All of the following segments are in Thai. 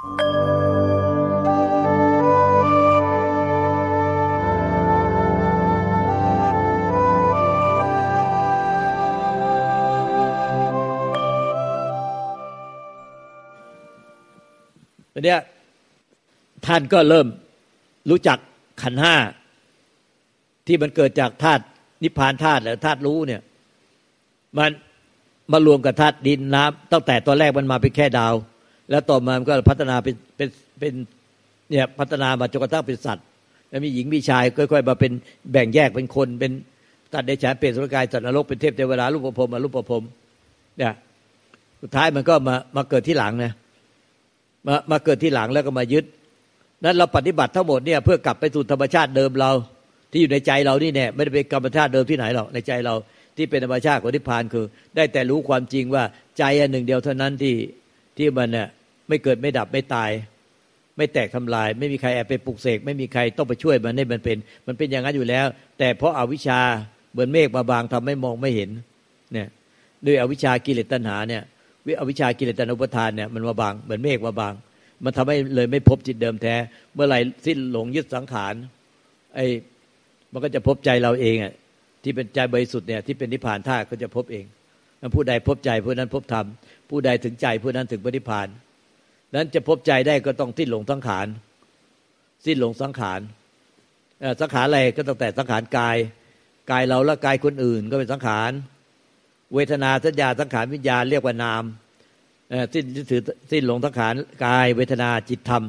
เนี้ยท่านก็เริ่มรู้จักขันห้าที่มันเกิดจากธาตุนิพพานธาตุหรือธาตุรู้เนี่ย มันมารวมกับธาตุดินน้ำตั้งแต่ตอนแรกมันมาเป็นแค่ดาว แล้วต่อมามันก็พัฒนาเป็นเป็นเป็นเนี่ยพัฒนามาจนกระทั่งเป็นสัตว์ แล้วมีหญิงมีชายค่อย ๆ มาเป็นแบ่งแยกเป็นคนเป็นตัดเดชานเป็นสุรกายสัตว์นรกเป็นเทพเทวดารูปภพมารูปภพเนี่ยสุดท้ายมันก็มามาเกิดที่หลังนะมามาเกิดที่หลังแล้วก็มายึด นั้นเราปฏิบัติทั้งหมดเนี่ยเพื่อกลับไปสู่ธรรมชาติเดิมเรา ที่อยู่ในใจเรานี่แน่ไม่ได้เป็นธรรมชาติเดิมที่ไหนหรอกในใจเราที่เป็นธรรมชาติของนิพพานคือ ได้แต่รู้ความจริงว่าใจอันหนึ่งเดียวเท่านั้นที่ที่มันเนี่ย ไม่เกิดไม่ดับไม่ตาย ไม่แตกทำลาย ไม่มีใครแอบไปปลุกเสกไม่มีใครต้องไปช่วยมันให้มันเป็น มันเป็นอย่างนั้นอยู่แล้ว แต่เพราะอาวิชชาเหมือนเมฆมาบางทำให้มองไม่เห็นเนี่ยด้วยอวิชชากิเลสตัณหาเนี่ยวิอวิชากิเลสตัณอุปทานเนี่ยมันมาบางเหมือนเมฆมาบาง มันทำให้เลยไม่พบจิตเดิมแท้ เมื่อไหร่สิ้นหลงยึดสังขารไอ้มันก็จะพบใจเราเองอะที่เป็นใจบริสุทธิ์เนี่ยที่เป็นนิพพานท่าก็จะพบเองผู้ใดพบใจผู้นั้นพบธรรมผู้ใดถึงใจผู้นั้นถึงปณิพาน นั้นจะพบใจได้ก็ต้องสิ้นหลงสังขาร สิ้นหลงสังขารสังขารอะไรก็ตั้งแต่สังขารกาย กายเราและกายคนอื่นก็เป็นสังขาร เวทนาสัญญาสังขารวิญญาณเรียกว่านามสิ้นถือสิ้นหลงสังขารกาย เวทนาจิตธรรม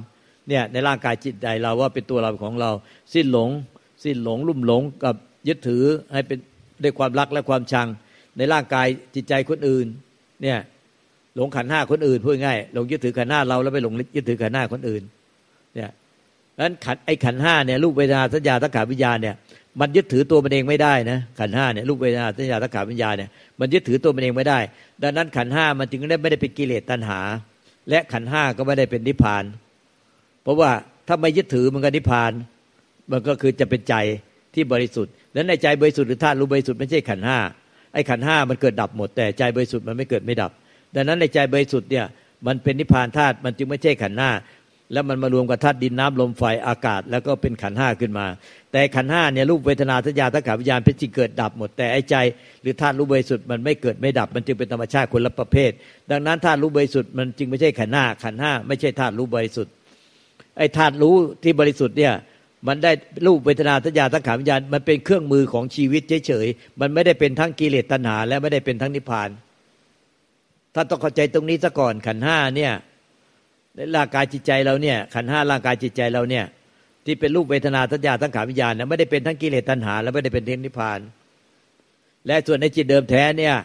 เนี่ยในร่างกายจิตใจเราว่าเป็นตัวเราของเรา สิ้นหลง สิ้นหลงลุ่มหลงกับยึดถือให้เป็นด้วยความรักและความชัง ในร่างกายจิตใจคนอื่นเนี่ย หลงขันห้าคนอื่นพูดง่ายหลงยึดถือขันห้าเราแล้วไปหลงยึดถือขันห้าคนอื่น เนี่ยนั้นขันไอ้ขันห้าเนี่ยรูปเวทนาสัญญาตัขาวิญญาณเนี่ยมันยึดถือตัวมันเองไม่ได้นะขันห้าเนี่ยรูปเวทนาสัญญาตัขาวิญญาณเนี่ยมันยึดถือตัวมันเองไม่ได้ ดังนั้นขันห้ามันจึงได้ไม่ได้เป็นกิเลสตัณหา และขันห้าก็ไม่ได้เป็นนิพพาน เพราะว่าถ้าไม่ยึดถือมันก็นิพพาน มันก็คือจะเป็นใจที่บริสุทธิ์แล้วในใจบริสุทธิ์หรือธาตุรู้บริสุทธิ์ไม่ใช่ขันห้าไอ้ขันห้ามันเกิดดับหมด แต่ใจบริสุทธิ์มันไม่เกิดไม่ดับ ดังนั้นในใจบริสุทธิ์เนี่ยมันเป็นนิพพานธาตุมันจึงไม่ใช่ขันห้าแล้วมันมารวมกับธาตุดินน้ำลมไฟอากาศ แล้วก็เป็นขันห้าขึ้นมา แต่ขันห้าเนี่ยรูปเวทนาสัญญาทัศขาวิญญาณเป็นจริงเกิดดับหมดแต่ไอ้ใจหรือธาตุรู้บริสุทธิ์มันไม่เกิดไม่ดับมันจึงเป็นธรรมชาติคนละประเภท ดังนั้นธาตุรู้บริสุทธิ์มันจึงไม่ใช่ขันห้าขันห้าไม่ใช่ธาตุรู้บริสุทธิ์ไอ้ธาตุรู้ที่บริสุทธิ์เนี่ยมันได้รูปเวทนาสัญญาสังขารวิญญาณมันเป็นเครื่องมือของชีวิตเฉยๆมันไม่ได้เป็นทั้งกิเลสตัณหา และไม่ได้เป็นทั้งนิพพาน ถ้าต้องเข้าใจตรงนี้ซะก่อนขันห้าเนี่ยร่างกายจิตใจเราเนี่ย ขันห้าร่างกายจิตใจเราเนี่ย ที่เป็นรูปเวทนาสัญญาสังขาวิญญาณเนี่ยไม่ได้เป็นทั้งกิเลสตัณหา และไม่ได้เป็นเทนิพพาน และส่วนในจิตเดิมแท้เนี่ย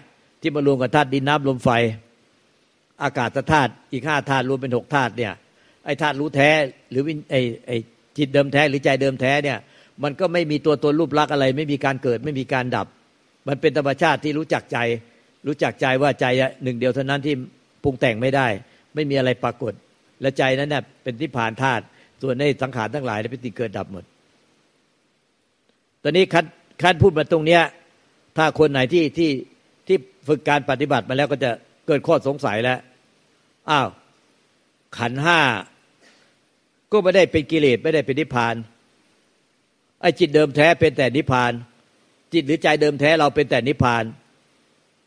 ที่มารวมกับธาตุดินน้ำลมไฟ อากาศธาตุอีกห้าธาตุรวมเป็นหกธาตุเนี่ยไอ้ธาตุรู้แท้หรือไอ้ไอ้จิตเดิมแท้หรือใจเดิมแท้เนี่ย มันก็ไม่มีตัวตนรูปลักษณ์อะไร ไม่มีการเกิดไม่มีการดับ มันเป็นธรรมชาติที่รู้จักใจ รู้จักใจว่าใจหนึ่งเดียวเท่านั้นที่ปรุงแต่งไม่ได้ ไม่มีอะไรปรากฏ และใจนั้นเนี่ยเป็นที่ผ่านธาตุส่วนในสังขารทั้งหลายเป็นติเกิดดับหมด ตอนนี้คัดคัดพูดมาตรงเนี้ย ถ้าคนไหนที่ที่ที่ฝึกการปฏิบัติมาแล้วก็จะเกิดข้อสงสัยแล้วอ้าวขันห้าก็ไม่ได้เป็นกิเลสไม่ได้เป็นนิพพานไอ้จิตเดิมแท้เป็นแต่นิพพาน จิตหรือใจเดิมแท้เราเป็นแต่นิพพาน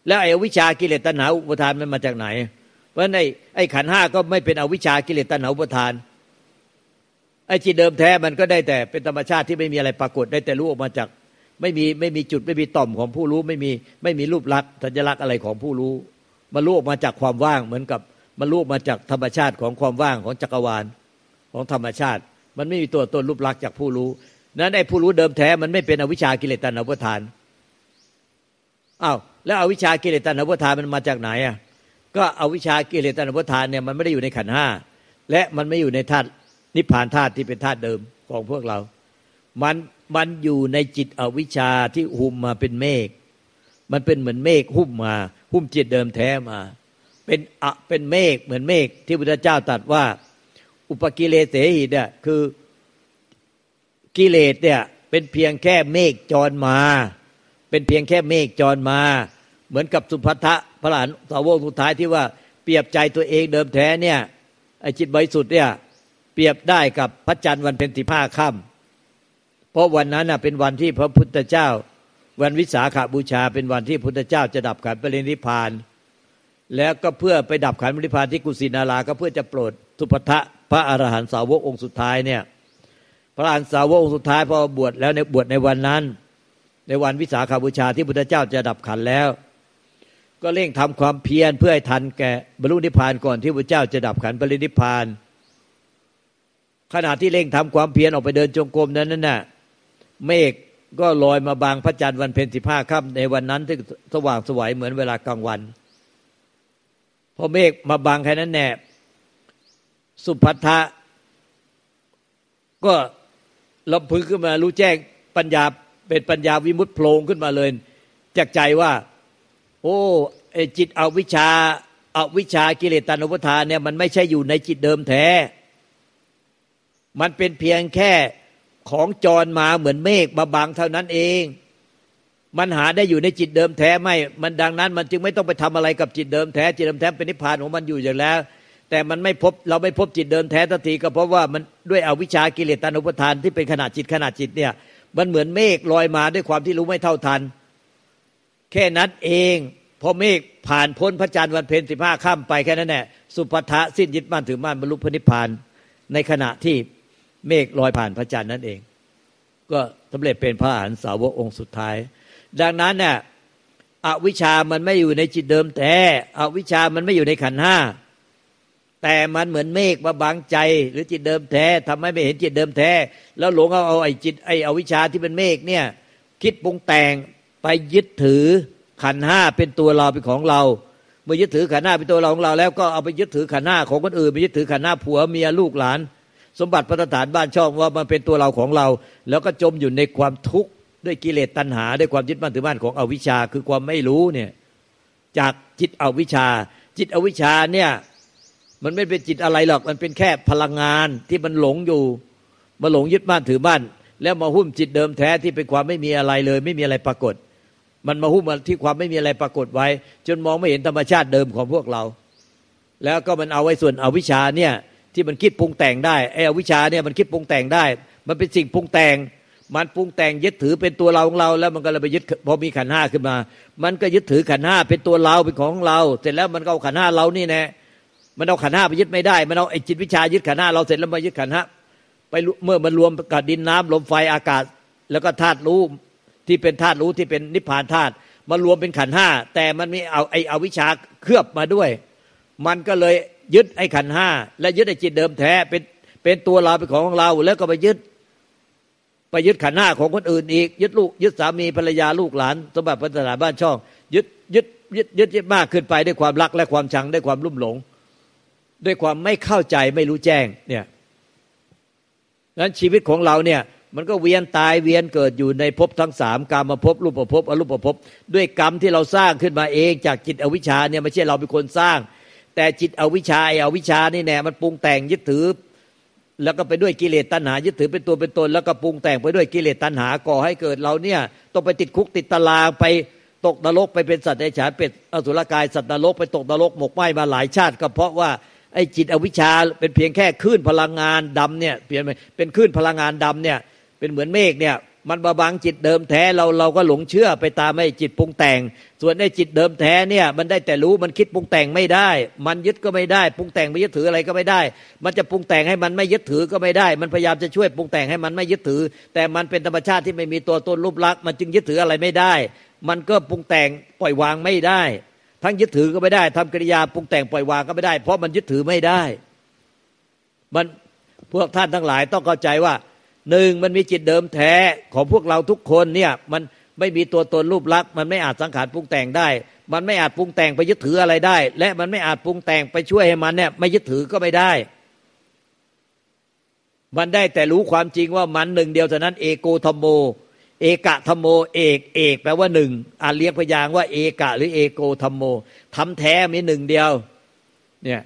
แล้วไอ้วิชากิเลสตัณหาอุปทานมันมาจากไหน เพราะในไอ้ขันห้าก็ไม่เป็นอวิชากิเลสตัณหาอุปทานไอ้จิตเดิมแท้มันก็ได้แต่เป็นธรรมชาติที่ไม่มีอะไรปรากฏได้แต่รู้ออกมาจาก ไม่มีไม่มีจุดไม่มีต่อมของผู้รู้ไม่มีไม่มีรูปลักษณ์สัญลักษณ์อะไรของผู้รู้มารู้ออกมาจากความว่างเหมือนกับมารู้มาจากธรรมชาติของความว่างของจักรวาลของธรรมชาติ มันไม่มีตัวตนรูปลักษณ์จากผู้รู้นั้นไอ้ผู้รู้เดิมแท้มันไม่เป็นอวิชากิเลสตัณหาอุปทานอ้าว แล้วอวิชากิเลสตัณหาทานมันมาจากไหนอะก็อวิชากิเลสตัณหาทานเนี่ยมันไม่ได้อยู่ในขันห้าและมันไม่อยู่ในธาตุนิพพานธาตุที่เป็นธาตุเดิมของพวกเรา มันมันอยู่ในจิตอวิชาที่หุ้มมาเป็นเมฆ มันเป็นเหมือนเมฆหุ้มมา หุ้มจิตเดิมแท้มา เป็นอะเป็นเมฆเหมือนเมฆที่พระเจ้าตรัสว่า อุปกิเลสเสหิเนี่ยคือกิเลสเนี่ยเป็นเพียงแค่เมฆจรมา เป็นเพียงแค่เมฆจรมา เหมือนกับสุภัทะพระหลานสาวกสุดท้ายที่ว่าเปรียบใจตัวเองเดิมแท้เนี่ยไอจิตบริสุทธิ์เนี่ยเปรียบได้กับพระจันทร์วันเพ็ญสิบห้าค่ำเพราะวันนั้นเป็นวันที่พระพุทธเจ้า วันวิสาขาบูชา เป็นวันที่พุทธเจ้าจะดับขันปรินิพาน แล้วก็เพื่อไปดับขันปรินิพานที่กุสินาราก็เพื่อจะโปรดสุภัทะพระอรหันตสาวกองค์สุดท้ายเนี่ยพระอรหันตสาวกองค์สุดท้ายพอบวชแล้วในบวชในวันนั้น ในวันวิสาขาบูชาที่พุทธเจ้าจะดับขันแล้ว ก็เร่งทำความเพียรเพื่อให้ทันแก่บรรลุนิพพานก่อนที่พระเจ้าจะดับขันปรินิพพาน ขณะที่เร่งทำความเพียรออกไปเดินจงกรมนั้นน่ะเมฆก็ลอยมาบางพระจันทร์วันเพ็ญสิบห้าค่ำในวันนั้นที่สว่างสวยเหมือนเวลากลางวันพอเมฆมาบางแค่นั้นแน่สุภัทะก็ลำพึงขึ้นมารู้แจ้งปัญญาเป็นปัญญาวิมุตต์โผล่ขึ้นมาเลย จากใจว่า โอ้ไอจิตเอาวิชาเอาวิชากิเลสตันุปทานเนี่ยมันไม่ใช่อยู่ในจิตเดิมแท้ มันเป็นเพียงแค่ของจรมาเหมือนเมฆมาบังเท่านั้นเอง มันหาได้อยู่ในจิตเดิมแท้ไม่ มันดังนั้น มันจึงไม่ต้องไปทำอะไรกับจิตเดิมแท้ จิตเดิมแท้เป็นนิพพานของมันอยู่อย่างแล้ว แต่มันไม่พบเราไม่พบจิตเดิมแท้ทันทีก็เพราะว่ามันด้วยอวิชากิเลสตานุปทานที่เป็นขนาดจิตขนาดจิตเนี่ย มันเหมือนเมฆลอยมาด้วยความที่รู้ไม่เท่าทัน แค่นั้นเองพอเมฆผ่านพ้นพระจันทร์วันเพ็ญสิบห้าค่ำไปแค่นั้นแหละสุภัทะสิ้นยึดมั่นถือมั่นบรรลุพระนิพพานในขณะที่เมฆลอยผ่านพระจันทร์นั่นเอง ก็สำเร็จเป็นพระอรหันตสาวกองค์สุดท้าย ดังนั้นเนี่ยอวิชามันไม่อยู่ในจิตเดิมแท้อวิชามันไม่อยู่ในขันห้าแต่มันเหมือนเมฆมาบังใจหรือจิตเดิมแท้ทำให้ไม่เห็นจิตเดิมแท้ แล้วหลงเอาเอาไอ้จิตไอ้อวิชาที่เป็นเมฆเนี่ย คิดปรุงแต่ง ไปยึดถือขันห้าเป็นตัวเราเป็นของเราเมื่อยึดถือขันห้าเป็นตัวเราของเรา แล้วก็เอาไปยึดถือขันห้าของคนอื่นไปยึดถือขันห้าผัวเมียลูกหลาน สมบัติพัฒฐานบ้านช่องว่ามันเป็นตัวเราของเรา แล้วก็จมอยู่ในความทุกข์ด้วยกิเลสตัณหา ด้วยความยึดมั่นถือมั่นของอวิชชาคือความไม่รู้เนี่ยจากจิตอวิชชา จิตอวิชชาเนี่ยมันไม่เป็นจิตอะไรหรอก มันเป็นแค่พลังงานที่มันหลงอยู่มาหลงยึดมั่นถือมั่นแล้วมาหุ้มจิตเดิมแท้ที่เป็นความไม่มีอะไรเลย ไม่มีอะไรปรากฏ มันมาหุ้มมาที่ความไม่มีอะไรปรากฏไว้ จนมองไม่เห็นธรรมชาติเดิมของพวกเรา แล้วก็มันเอาไว้ส่วนอวิชชาเนี่ยที่มันคิดปรุงแต่งได้ไอ้อวิชาเนี่ยมันคิดปรุงแต่งได้ มันเป็นสิ่งปรุงแต่ง มันปรุงแต่งยึดถือเป็นตัวเราของเรา แล้วมันก็เลยไปยึดพอมีขันห้าขึ้นมา มันก็ยึดถือขันห้าเป็นตัวเราเป็นของเรา เสร็จแล้วมันก็เอาขันห้าเรานี่แน่มันเอาขันห้าไปยึดไม่ได้ มันเอาไอ้จิตวิชายึดขันห้าเราเสร็จแล้วมายึดขันห้าไปเมื่อมันรวมกับดินน้ำลมไฟอากาศ แล้วก็ธาตุรู้ ที่เป็นธาตุรู้ที่เป็นนิพพานธาตุมารวมเป็นขันห้าแต่มันมีเอาไอ้อวิชาเคลือบมาด้วย มันก็เลยยึดไอ้ขันห้าและยึดไอ้จิตเดิมแท้เป็นเป็นตัวเราเป็นของของเรา แล้วก็ไปยึดไปยึดขันห้าของคนอื่นอีก ยึดลูกยึดสามีภรรยาลูกหลานสมบัติพัฒนาบ้านช่อง ยึดยึดยึดยึดยึดมากขึ้นไปด้วยความรักและความชังด้วยความรุ่มหลง ด้วยความไม่เข้าใจไม่รู้แจ้งเนี่ยนั้นชีวิตของเราเนี่ย มันก็เวียนตายเวียนเกิดอยู่ในภพทั้งสามกรรมภพรูปภพอรูปภพด้วยกรรมที่เราสร้างขึ้นมาเองจากจิตอวิชชาเนี่ยไม่ใช่เราเป็นคนสร้าง แต่จิตอวิชชาไออวิชชานี่แน่มันปรุงแต่งยึดถือ แล้วก็ไปด้วยกิเลสตัณหายึดถือเป็นตัวเป็นตน แล้วก็ปรุงแต่งไปด้วยกิเลสตัณหาก่อให้เกิดเราเนี่ยต้องไปติดคุกติดตารางไปตกนรกไปเป็นสัตว์ในฉายเป็นอสุรกายสัตว์นรกไปตกนรกหมกไหมมาหลายชาติ ก็เพราะว่าไอ้จิตอวิชชาเป็นเพียงแค่คลื่นพลังงานดำเนี่ยเปลี่ยนเป็นคลื่นพลังงานดำเนี่ย เป็นเหมือนเมฆเนี่ย มันบาบังจิตเดิมแท้เราเราก็หลงเชื่อไปตามไอ้จิตปรุงแต่ง ส่วนไอ้จิตเดิมแท้เนี่ย มันได้แต่รู้มันคิดปรุงแต่งไม่ได้ มันยึดก็ไม่ได้ปรุงแต่งไม่ยึดถืออะไรก็ไม่ได้ มันจะปรุงแต่งให้มันไม่ยึดถือก็ไม่ได้ มันพยายามจะช่วยปรุงแต่งให้มันไม่ยึดถือ แต่มันเป็นธรรมชาติที่ไม่มีตัวตนรูปลักษณ์มันจึงยึดถืออะไรไม่ได้ มันก็ปรุงแต่งปล่อยวางไม่ได้ ทั้งยึดถือก็ไม่ได้ทำกิริยาปรุงแต่งปล่อยวางก็ไม่ได้ เพราะมันยึดถือไม่ได้ มันพวกท่านทั้งหลายต้องเข้าใจว่า หนึ่งมันมีจิตเดิมแท้ของพวกเราทุกคนเนี่ยมันไม่มีตัวตนรูปลักษณ์มันไม่อาจสังขารปรุงแต่งได้ มันไม่อาจปรุงแต่งไปยึดถืออะไรได้ และมันไม่อาจปรุงแต่งไปช่วยให้มันเนี่ยไม่ยึดถือก็ไม่ได้ มันได้แต่รู้ความจริงว่ามันหนึ่งเดียวเท่านั้นเอโกธรรมโม เอกะธรรมโม เอกเอกแปลว่าหนึ่งอ่านเรียกพยางว่าเอกะหรือเอโกธรรมโมทำแท้มีหนึ่งเดียวเนี่ย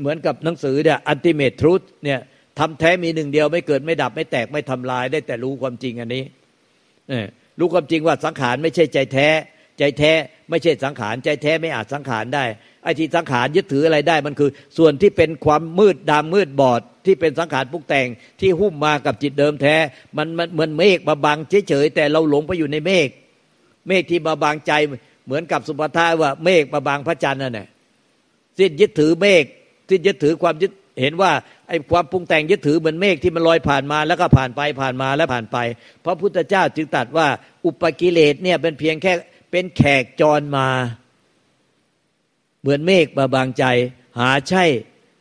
เหมือนกับหนังสือเนี่ยอันติเมททรูธเนี่ย ทำแท้มีหนึ่งเดียวไม่เกิดไม่ดับไม่แตกไม่ทำลายได้แต่รู้ความจริงอันนี้รู้ความจริงว่าสังขารไม่ใช่ใจแท้ ใจแท้ไม่ใช่สังขารใจแท้ไม่อาจสังขารได้ไอ้ที่สังขารยึดถืออะไรได้มันคือ ส่วนที่เป็นความมืดดำมืดบอดที่เป็นสังขารปุกแต่งที่หุ้มมากับจิตเดิมแท้ มันมันเหมือนเมฆมาบังเฉยๆแต่เราหลงไปอยู่ในเมฆเมฆที่มาบังใจเหมือนกับสุภทาว่าเมฆมาบังพระจันทร์นั่นแหละสิ้นยึดถือเมฆสิ้นยึดถือความยึด เห็นว่าไอ้ความปรุงแต่งยึดถือเหมือนเมฆที่มันลอยผ่านมาแล้วก็ผ่านไปผ่านมาแล้วผ่านไป พระพุทธเจ้าจึงตรัสว่าอุปกิเลสเนี่ยเป็นเพียงแค่เป็นแขกจรมา เหมือนเมฆมาบางใจ หาใช่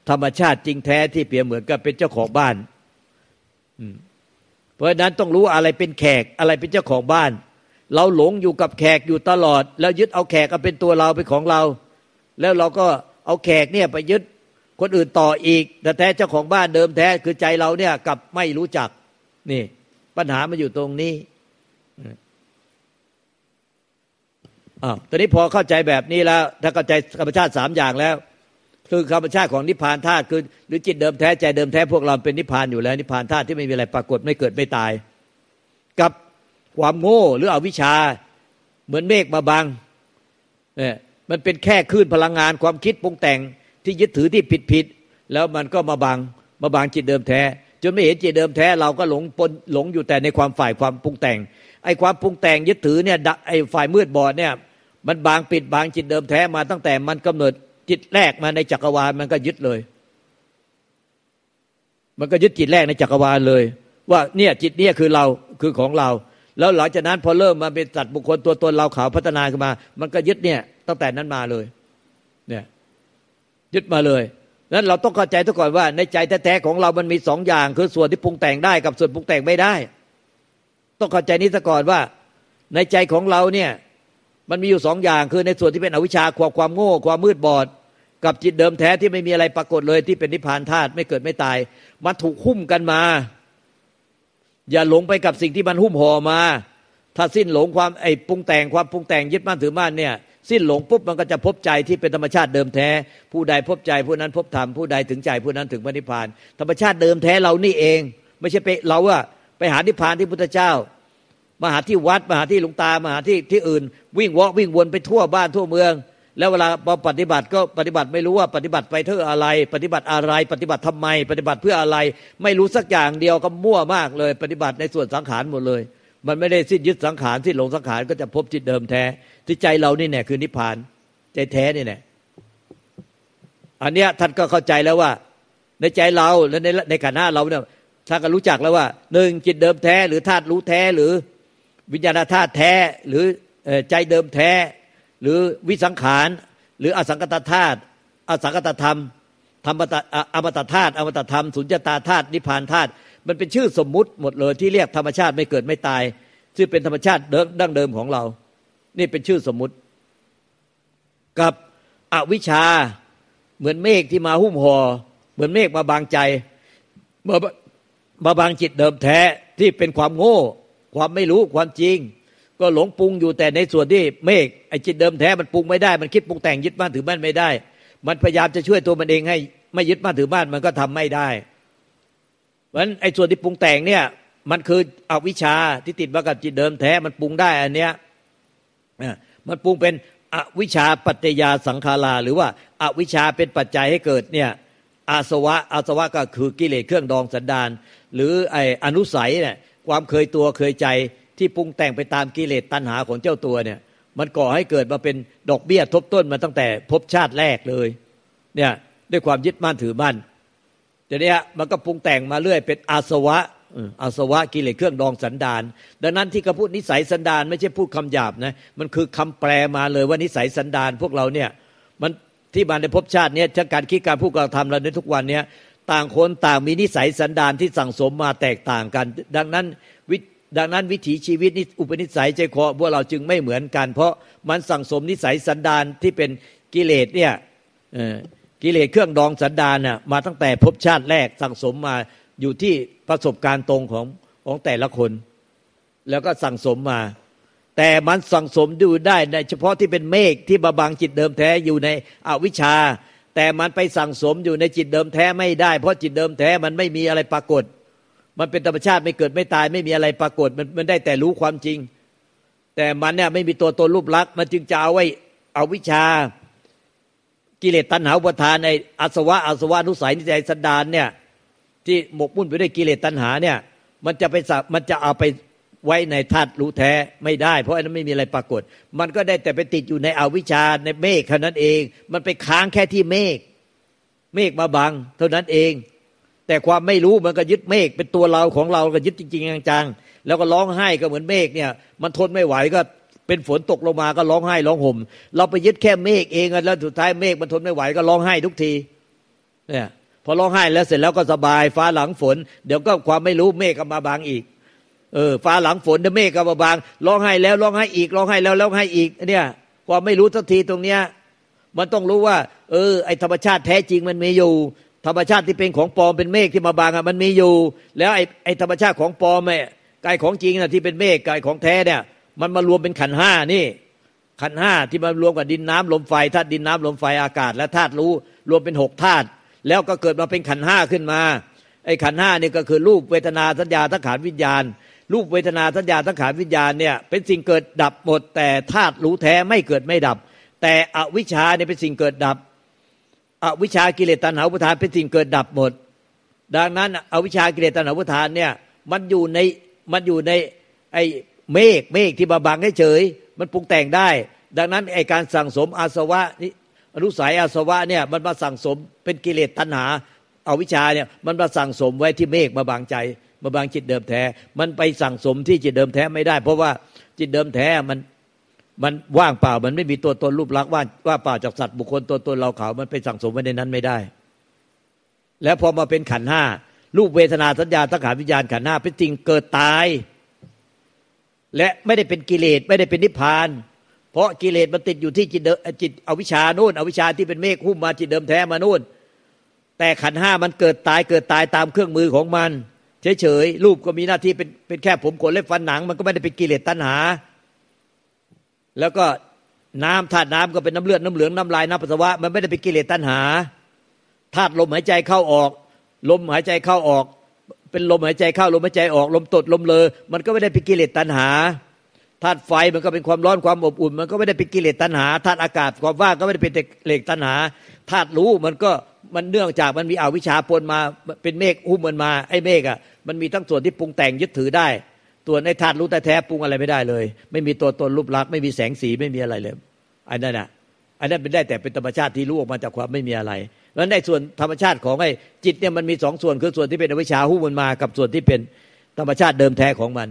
ธรรมชาติจริงแท้ที่เปรียบเหมือนกับเป็นเจ้าของบ้านเพราะฉะนั้นต้องรู้อะไรเป็นแขกอะไรเป็นเจ้าของบ้าน เราหลงอยู่กับแขกอยู่ตลอด แล้วยึดเอาแขกเอาเป็นตัวเราเป็นของเรา แล้วเราก็เอาแขกเนี่ยไปยึด คนอื่นต่ออีก แต่แท้เจ้าของบ้านเดิมแท้คือใจเราเนี่ยกับไม่รู้จัก นี่ ปัญหามันอยู่ตรงนี้อ้าวตอนนี้พอเข้าใจแบบนี้แล้ว ถ้าเข้าใจธรรมชาติสามอย่างแล้ว คือธรรมชาติของนิพพานธาตุคือ หรือจิตเดิมแท้ใจเดิมแท้พวกเราเป็นนิพพานอยู่แล้ว นิพพานธาตุที่ไม่มีอะไรปรากฏไม่เกิดไม่ตาย กับความโง่หรืออวิชชา เหมือนเมฆมาบังเนี่ยมันเป็นแค่คลื่นพลังงานความคิดปรุงแต่ง ที่ยึดถือที่ผิดผิดแล้วมันก็มาบังมาบังจิตเดิมแท้ จนไม่เห็นจิตเดิมแท้ เราก็หลงปนหลงอยู่แต่ในความฝ่ายความปรุงแต่งไอ้ความปรุงแต่งยึดถือเนี่ยไอ้ฝ่ายมืดบอดเนี่ย มันบางปิดบางจิตเดิมแท้มาตั้งแต่มันกำเนิดจิตแรกมาในจักรวาลมันก็ยึดเลย มันก็ยึดจิตแรกในจักรวาลเลย ว่าเนี่ยจิตเนี่ยคือเราคือของเรา แล้วหลังจากนั้นพอเริ่มมาเป็นสัตว์บุคคลตัวตนเราขาวพัฒนาขึ้นมา มันก็ยึดเนี่ยตั้งแต่นั้นมาเลย ยึดมาเลยนั้นเราต้องเข้าใจทุกก่อนว่า ในใจแท้ๆของเรามันมีสองอย่าง คือส่วนที่ปรุงแต่งได้กับส่วนปรุงแต่งไม่ได้ ต้องเข้าใจนี้ซะก่อนว่า ในใจของเราเนี่ยมันมีอยู่สองอย่างคือในส่วนที่เป็นอวิชชาความความโง่ความมืดบอด กับจิตเดิมแท้ที่ไม่มีอะไรปรากฏเลยที่เป็นนิพพานธาตุไม่เกิดไม่ตายมันถูกหุ้มกันมา อย่าหลงไปกับสิ่งที่มันหุ้มห่อมา ถ้าสิ้นหลงความไอ้ปรุงแต่งความปรุงแต่งยึดมั่นถือมั่นเนี่ย สิ้นหลงปุ๊บมันก็จะพบใจที่เป็นธรรมชาติเดิมแท้ ผู้ใดพบใจผู้นั้นพบธรรมผู้ใดถึงใจผู้นั้นถึงพระนิพพาน ธรรมชาติเดิมแท้เรานี่เอง ไม่ใช่ไปเราอะไปหานิพพานที่พุทธเจ้ามาหาที่วัดมาหาที่หลวงตามาหาที่ที่อื่น วิ่งวอกวิ่งวนไปทั่วบ้านทั่วเมือง แล้วเวลาปฏิบัติก็ปฏิบัติไม่รู้ว่าปฏิบัติไปเพื่ออะไร ปฏิบัติอะไร ปฏิบัติทำไม ปฏิบัติเพื่ออะไร ไม่รู้สักอย่างเดียวก็มั่วมากเลย ปฏิบัติในส่วนสังขารหมดเลย มันไม่ได้สิ้นยึดสังขารสิ้นหลงสังขารก็จะพบจิตเดิมแท้ ที่ใจเรานี่แน่คือนิพพาน ใจแท้นี่แน่อันเนี้ยท่านก็เข้าใจแล้วว่า ในใจเราและในในขันธ์เราเนี่ยท่านก็รู้จักแล้วว่าหนึ่งจิตเดิมแท้ หรือธาตุรู้แท้หรือวิญญาณธาตุแท้หรือใจเดิมแท้ หรือวิสังขารหรืออสังกตธาตุอสังกตธรรมธรรมตอมตธาตุอมตธรรมสุญญตาธาตุนิพพานธาตุ มันเป็นชื่อสมมุติหมดเลยที่เรียกธรรมชาติไม่เกิดไม่ตาย ซึ่งเป็นธรรมชาติดั้งเดิมของเรา นี่เป็นชื่อสมมุติ กับอวิชชาเหมือนเมฆที่มาหุ้มหอ่อเหมือนเมฆมาบางใจมามาบางจิตเดิมแท้ที่เป็นความโง่ ความไม่รู้ความจริง ก็หลงปรุงอยู่แต่ในส่วนที่เมฆไอจิตเดิมแท้มันปรุงไม่ได้ มันคิดปรุงแต่งยึดบ้านถือบ้านไม่ได้ มันพยายามจะช่วยตัวมันเองให้ไม่ยึดบ้านถือบ้านมันก็ทำไม่ได้ เพราะฉะนั้นไอ้ส่วนที่ปรุงแต่งเนี่ยมันคืออวิชชาที่ติดมากับจิตเดิมแท้มันปรุงได้อันเนี้ยมันปรุงเป็นอวิชชาปัจจยาสังขาราหรือว่าอาวิชชาเป็นปัจจัยให้เกิดเนี่ยอาสวะอาสวะก็คือกิเลสเครื่องดองสันดาน หรือไออนุสัยเนี่ยความเคยตัวเคยใจที่ปรุงแต่งไปตามกิเลสตัณหาของเจ้าตัวเนี่ยมันก่อให้เกิดมาเป็นดอกเบี้ยทบต้นมาตั้งแต่พบชาติแรกเลยเนี่ยด้วยความยึดมั่นถือมั่น ดี๋ยวนี้มันก็ปรุงแต่งมาเรื่อยเป็นอาสวะอาสวะกิเลสเครื่องดองสันดาน ดังนั้นที่เขาพูดนิสัยสันดานไม่ใช่พูดคำหยาบนะมันคือคำแปลมาเลยว่านิสัยสันดานพวกเราเนี่ยมันที่มาในภพชาติเนี่ยชัการคิดการพูดการทำเราในทุกวันเนี้ยต่างคนต่างมีนิสัยสันดานที่สั่งสมมาแตกต่างกัน ดังนั้นดังนั้นวิถีชีวิตนิอุปนิสัยใจคอพวกเราจึงไม่เหมือนกัน เพราะมันสั่งสมนิสัยสันดานที่เป็นกิเลสเนี่ย กิเลสเครื่องดองสันดานน่ะมาตั้งแต่ภพชาติแรกสั่งสมมาอยู่ที่ประสบการณ์ตรงของของแต่ละคน แล้วก็สั่งสมมา แต่มันสั่งสมดูได้ในเฉพาะที่เป็นเมฆที่บาบังจิตเดิมแท้อยู่ในอวิชชา แต่มันไปสั่งสมอยู่ในจิตเดิมแท้ไม่ได้ เพราะจิตเดิมแท้มันไม่มีอะไรปรากฏ มันเป็นธรรมชาติไม่เกิดไม่ตาย ไม่มีอะไรปรากฏมันมันได้แต่รู้ความจริง แต่มันเนี่ยไม่มีตัวตนรูปลักษณ์มันจึงจะเอาไว้เอาวิชา กิเลสตัณหาอุปทานในอาสวะอาสวะนุสัยนิสัยสันดานเนี่ยที่หมกมุ่นไปด้วยกิเลสตัณหาเนี่ยมันจะไปสัมันจะเอาไปไว้ในธาตุรู้แท้ไม่ได้ เพราะอันนั้นไม่มีอะไรปรากฏ มันก็ได้แต่ไปติดอยู่ในอวิชชาในเมฆเท่านั้นเอง มันไปค้างแค่ที่เมฆเมฆมาบัง เท่านั้นเอง แต่ความไม่รู้มันก็ยึดเมฆเป็นตัวเราของเราก็ยึดจริงๆจังๆแล้วก็ร้องไห้ก็เหมือนเมฆเนี่ย มันทนไม่ไหวก็ เป็นฝนตกลงมาก็ร้องไห้ร้องห่ม เราไปยึดแค่เมฆเองแล้วสุดท้ายเมฆมันทนไม่ไหวก็ร้องไห้ทุกทีเนี่ยพอร้องไห้แล้วเสร็จแล้วก็สบาย ฟ้าหลังฝน เดี๋ยวก็ความไม่รู้เมฆก็มาบางอีกเออฟ้าหลังฝนเดี๋ยวเมฆก็มาบางร้องไห้แล้วร้องไห้อีกร้องไห้แล้วร้องไห้อีกเนี่ยความไม่รู้สักทีตรงเนี้ยมันต้องรู้ว่า เออ ไอธรรมชาติแท้จริงมันมีอยู่ ธรรมชาติที่เป็นของปลอมเป็นเมฆที่มาบางอะมันมีอยู่ แล้วไอไอธรรมชาติของปลอมไอกายของจริงน่ะที่เป็นเมฆกายของแท้เนี่ย มันมารวมเป็นขันห้านี่ขันห้าที่มารวมกับดินน้ำลมไฟธาตุดินน้ำลมไฟอากาศ และธาตุรู้รวมเป็นหกธาตุแล้วก็เกิดมาเป็นขันห้าขึ้นมาไอ้ขันห้านี่ก็คือรูปเวทนาสัญญาทั้งขานวิญญาณ รูปเวทนาสัญญาทั้งขานวิญญาณเนี่ยเป็นสิ่งเกิดดับหมดแต่ธาตุรู้แท้ไม่เกิดไม่ดับ แต่อวิชชาเนี่ยเป็นสิ่งเกิดดับ อวิชชากิเลสตัณหาอุปทานเป็นสิ่งเกิดดับหมด ดังนั้นอวิชชากิเลสตัณหาอุปทานเนี่ยมันอยู่ในมันอยู่ในไอ้ เมฆเมฆที่บาบังเฉยมันปรุงแต่งได้ ดังนั้นไอการสั่งสมอาสวะนี่อนุสัยอาสวะเนี่ยมันมาสั่งสมเป็นกิเลสตัณหาเอาวิชาเนี่ยมันมาสั่งสมไว้ที่เมฆมาบางใจ มาบางจิตเดิมแท้ มันไปสั่งสมที่จิตเดิมแท้ไม่ได้ เพราะว่าจิตเดิมแท้มันมันว่างเปล่ามันไม่มีตัวตนรูปลักษณ์ว่าว่าเปล่าจากสัตว์บุคคลตัวตนเราเขามันไปสั่งสมไว้ในนั้นไม่ได้ แล้วพอมาเป็นขันห้ารูปเวทนาสัญญาตั้งขาวิญญาณขันห้าเป็นจริงเกิดตาย และไม่ได้เป็นกิเลสไม่ได้เป็นนิพพาน เพราะกิเลสมันติดอยู่ที่จิตเดิจิตอวิชานู่นอวิชาที่เป็นเมฆหุ้มมาจิตเดิมแท้มานู่น แต่ขันห้ามันเกิดตายเกิดตายตามเครื่องมือของมัน เฉยๆรูปก็มีหน้าที่เป็นเป็นแค่ผมขนเล็บฟันหนัง มันก็ไม่ได้เป็นกิเลสตัณหา แล้วก็น้ำธาตุน้ำก็เป็นน้ำเลือดน้ำเหลืองน้ำลายน้ำปัสสาวะมันไม่ได้เป็นกิเลสตัณหาธาตุลมหายใจเข้าออก ลมหายใจเข้าออก เป็นลมหายใจเข้าลมหายใจออกลมตดลมเลอ มันก็ไม่ได้เป็นกิเลสตัณหาธาตุไฟมันก็เป็นความร้อนความอบอุ่น มันก็ไม่ได้เป็นกิเลสตัณหาธาตุอากาศความว่างก็ไม่ได้เป็นเหล็กตัณหาธาตุรู้มันก็มันเนื่องจากมันมีอวิชชาปนมาเป็นเมฆหุ้มมันมาไอ้เมฆอะมันมีทั้งส่วนที่ปรุงแต่งยึดถือได้ตัวในธาตุรู้แต่แท้ปรุงอะไรไม่ได้เลย ไม่มีตัวตนรูปลักษณ์ไม่มีแสงสีไม่มีอะไรเลยอันนั้นอะ อันนั้นเป็นได้แต่เป็นธรรมชาติที่รู้ออกมาจากความไม่มีอะไรแล้วในส่วนธรรมชาติของไอ้จิตเนี่ยมันมีสองส่วนคือส่วนที่เป็นอวิชชาหุ้มมันมา กับส่วนที่เป็นธรรมชาติเดิมแท้ของมัน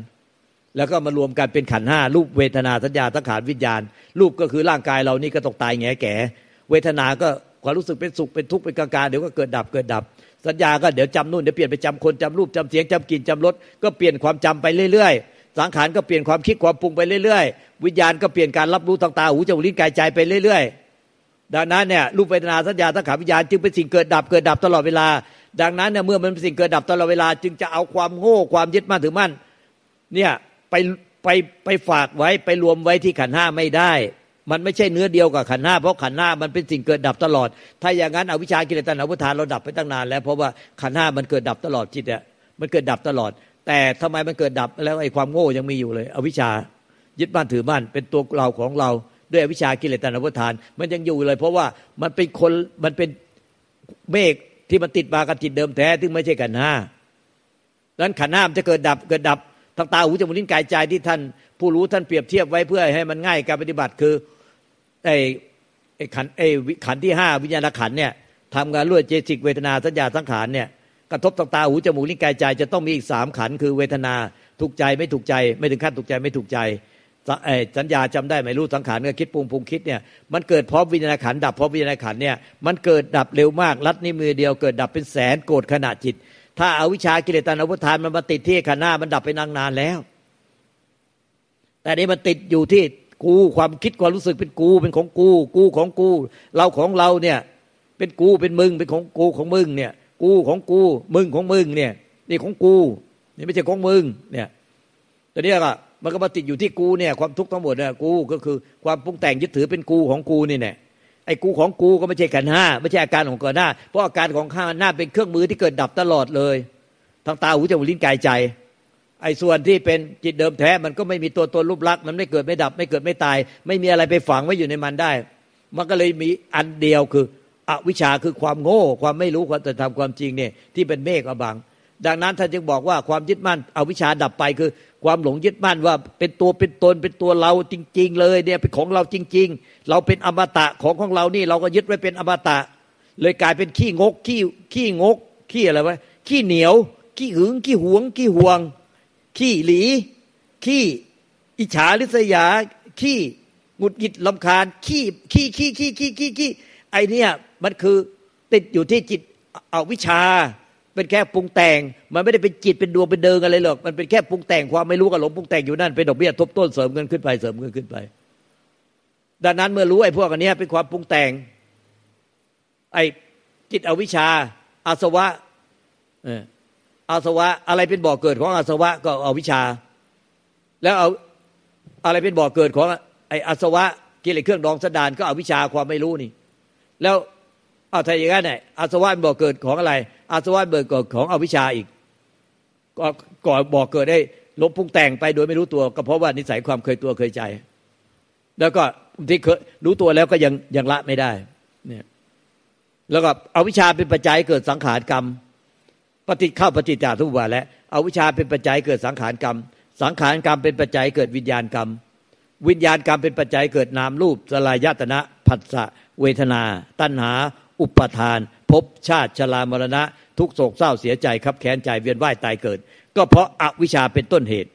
แล้วก็มารวมกันเป็นขันห้ารูปเวทนาสัญญาสังขารวิญญาณ รูปก็คือร่างกายเรานี่ก็ต้องตายแง่แก่ เวทนาก็ความรู้สึกเป็นสุขเป็นทุกข์เป็นกลางๆเดี๋ยวก็เกิดดับเกิดดับ สัญญาก็เดี๋ยวจำนู่นเดี๋ยวเปลี่ยนไปจำคนจำรูปจำเสียงจำกลิ่นจำรสก็เปลี่ยนความจำไปเรื่อยๆ สังขารก็เปลี่ยนความคิดความปรุงไปเรื่อยๆ วิญญาณก็เปลี่ยนการรับรู้ทางตาหูจมูกลิ้นกายใจไปเรื่อยๆ ดังนั้นเนี่ยรูปเวทนาสัญญาสังขารวิญญาณจึงเป็นสิ่งเกิดดับเกิดดับตลอดเวลา ดังนั้นเนี่ยเมื่อมันเป็นสิ่งเกิดดับตลอดเวลา จึงจะเอาความโง่ความยึดมั่นถือมั่นเนี่ยไปไปไปฝากไว้ไปรวมไว้ที่ขันห้าไม่ได้ มันไม่ใช่เนื้อเดียวกับขันห้าเพราะขันห้ามันเป็นสิ่งเกิดดับตลอด ถ้าอย่างนั้นอวิชากิเลสตัณหาพุทานเราดับไปตั้งนานแล้วเพราะว่าขันห้ามันเกิดดับตลอดจิตเนี่ยมันเกิดดับตลอด แต่ทำไมมันเกิดดับแล้วไอ้ความโง่ยังมีอยู่เลย อวิชายึดบ้านถือบ้านเป็นตัวเราของเรา ด้วยอวิชากิเลสตัณหาพุทาน มันยังอยู่เลย เพราะว่ามันเป็นคนมันเป็นเมฆที่มันติดมากับจิตเดิมแท้ที่ไม่ใช่ขันห้าดังนั้นขันห้ามจะเกิดดับเกิดดับทางตาหูจมูกลิ้นกายใจที่ท่าน ผู้รู้ท่านเปรียบเทียบไว้เพื่อให้มันง่ายการปฏิบัติคือไอ้ไอ้ขันไอ้ขันที่ห้าวิญญาณขันเนี่ยทำงานรวดเจสิกเวทนาสัญญาสังขารเนี่ย กระทบทางตาหูจมูกลิ้นกายใจ จะต้องมีอีกสามขันคือเวทนาถูกใจไม่ถูกใจ ไม่ถึงขั้นถูกใจไม่ถูกใจสัญญาจำได้ไม่รู้สังขารก็คิดปรุงปรุงคิดเนี่ยมันเกิดพร้อมวิญญาณขันดับพร้อมวิญญาณขันเนี่ยมันเกิดดับเร็วมากลัดนิ้วมือเดียวเกิดดับเป็นแสนโกรธขณะจิต ถ้าอาวิชากิเลสตัณหาวุทานมันมาติดที่ขันหน้ามันดับไปนานนานแล้ว แต่นี้มันติดอยู่ที่กูความคิดความรู้สึกเป็นกูเป็นของกู กูของกู เราของเราเนี่ยเป็นกูเป็นมึงเป็นของกูของมึงเนี่ย กูของกู มึงของมึงเนี่ยนี่ของกูนี่ไม่ใช่ของมึงเนี่ยต่นี้ก็มันก็มาติดอยู่ที่กูเนี่ยความทุกข์ทั้งหมดเนี่ยกูก็คือความปรุงแต่งยึดถือเป็นกูของกูนี่แน่ไอ้กูของกูก็ไม่ใช่ขันห้าไม่ใช่อาการของกิดหน้าเพราะอาการของข้าหน้าเป็นเครื่องมือที่เกิดดับตลอดเลยทางตาหูจมูกลิ้นกายใจ ไอ้ส่วนที่เป็นจิตเดิมแท้มันก็ไม่มีตัวตนรูปลักษณ์มันไม่เกิดไม่ดับ ไม่เกิดไม่ตาย ไม่มีอะไรไปฝังไว้อยู่ในมันได้ มันก็เลยมีอันเดียวคือ อวิชชาคือความโง่ ความไม่รู้ความแต่ทำความจริงเนี่ยที่เป็นเมฆอบัง ดังนั้นท่านจึงบอกว่าความยึดมั่นอวิชชาดับไปคือ ความหลงยึดมั่นว่าเป็นตัวเป็นตนเป็นตัวเราจริง ๆ เลยเนี่ยเป็นของเราจริง ๆ เราเป็นอมตะของของเรานี่เราก็ยึดไว้เป็นอมตะ เลยกลายเป็นขี้งกขี้ขี้งก ขี้อะไรวะขี้เหนียว ขี้หึงขี้หวง ขี้ห่วง ขี้หลี ขี้อิจฉาริษยา ขี้หงุดหงิดลำคาญขี้ขี้ขี้ขี้ขี้ขี้ขี้ ไอเนี่ยมันคือติดอยู่ที่จิตเอาวิชา เป็นแค่ปรุงแต่ง มันไม่ได้เป็นจิตเป็นดวงเป็นเดิงอะไรหรอก มันเป็นแค่ปรุงแต่งความไม่รู้กับหลงปรุงแต่งอยู่นั่นเป็นดอกเบี้ยทบต้นเสริมเงินขึ้นไปเสริมเงินขึ้นไป ดังนั้นเมื่อรู้ไอ้พวกอันนี้เป็นความปรุงแต่ง ไอ้จิตอวิชา อาสวะอาสวะอะไรเป็นบ่อเกิดของอาสวะก็เอาวิชา แล้วเอาอะไรเป็นบ่อเกิดของไอ้อาสวะกิเลสเครื่องดองสดานก็เอาวิชาความไม่รู้นี่ แล้วเอาถ้าอย่างนั้นเนี่ยอาสวะเป็นบ่อเกิดของอะไร อาสวะเบิดเกิดของอวิชชาอีกก็ก่อบ่อเกิดได้ลบพุงแต่งไปโดยไม่รู้ตัว ก็เพราะว่านิสัยความเคยตัวเคยใจ แล้วก็ที่เคยรู้ตัวแล้วก็ยังยังละไม่ได้เนี่ยแล้วก็เอาวิชาเป็นปัจจัยเกิดสังขารกรรม ปฏิเข้าปฏิจจาทุบาแล้วเอาวิชาเป็นปัจจัยเกิดสังขารกรรม สังขารกรรมเป็นปัจจัยเกิดวิญญาณกรรม วิญญาณกรรมเป็นปัจจัยเกิดนามรูปสลายตนะผัสสะ เวทนา ตัณหา อุปทานภพชาติชรามรณะ ทุกโศกเศร้าเสียใจครับแค้นใจเวียนว่ายตายเกิด ก็เพราะอาวิชชาเป็นต้นเหตุ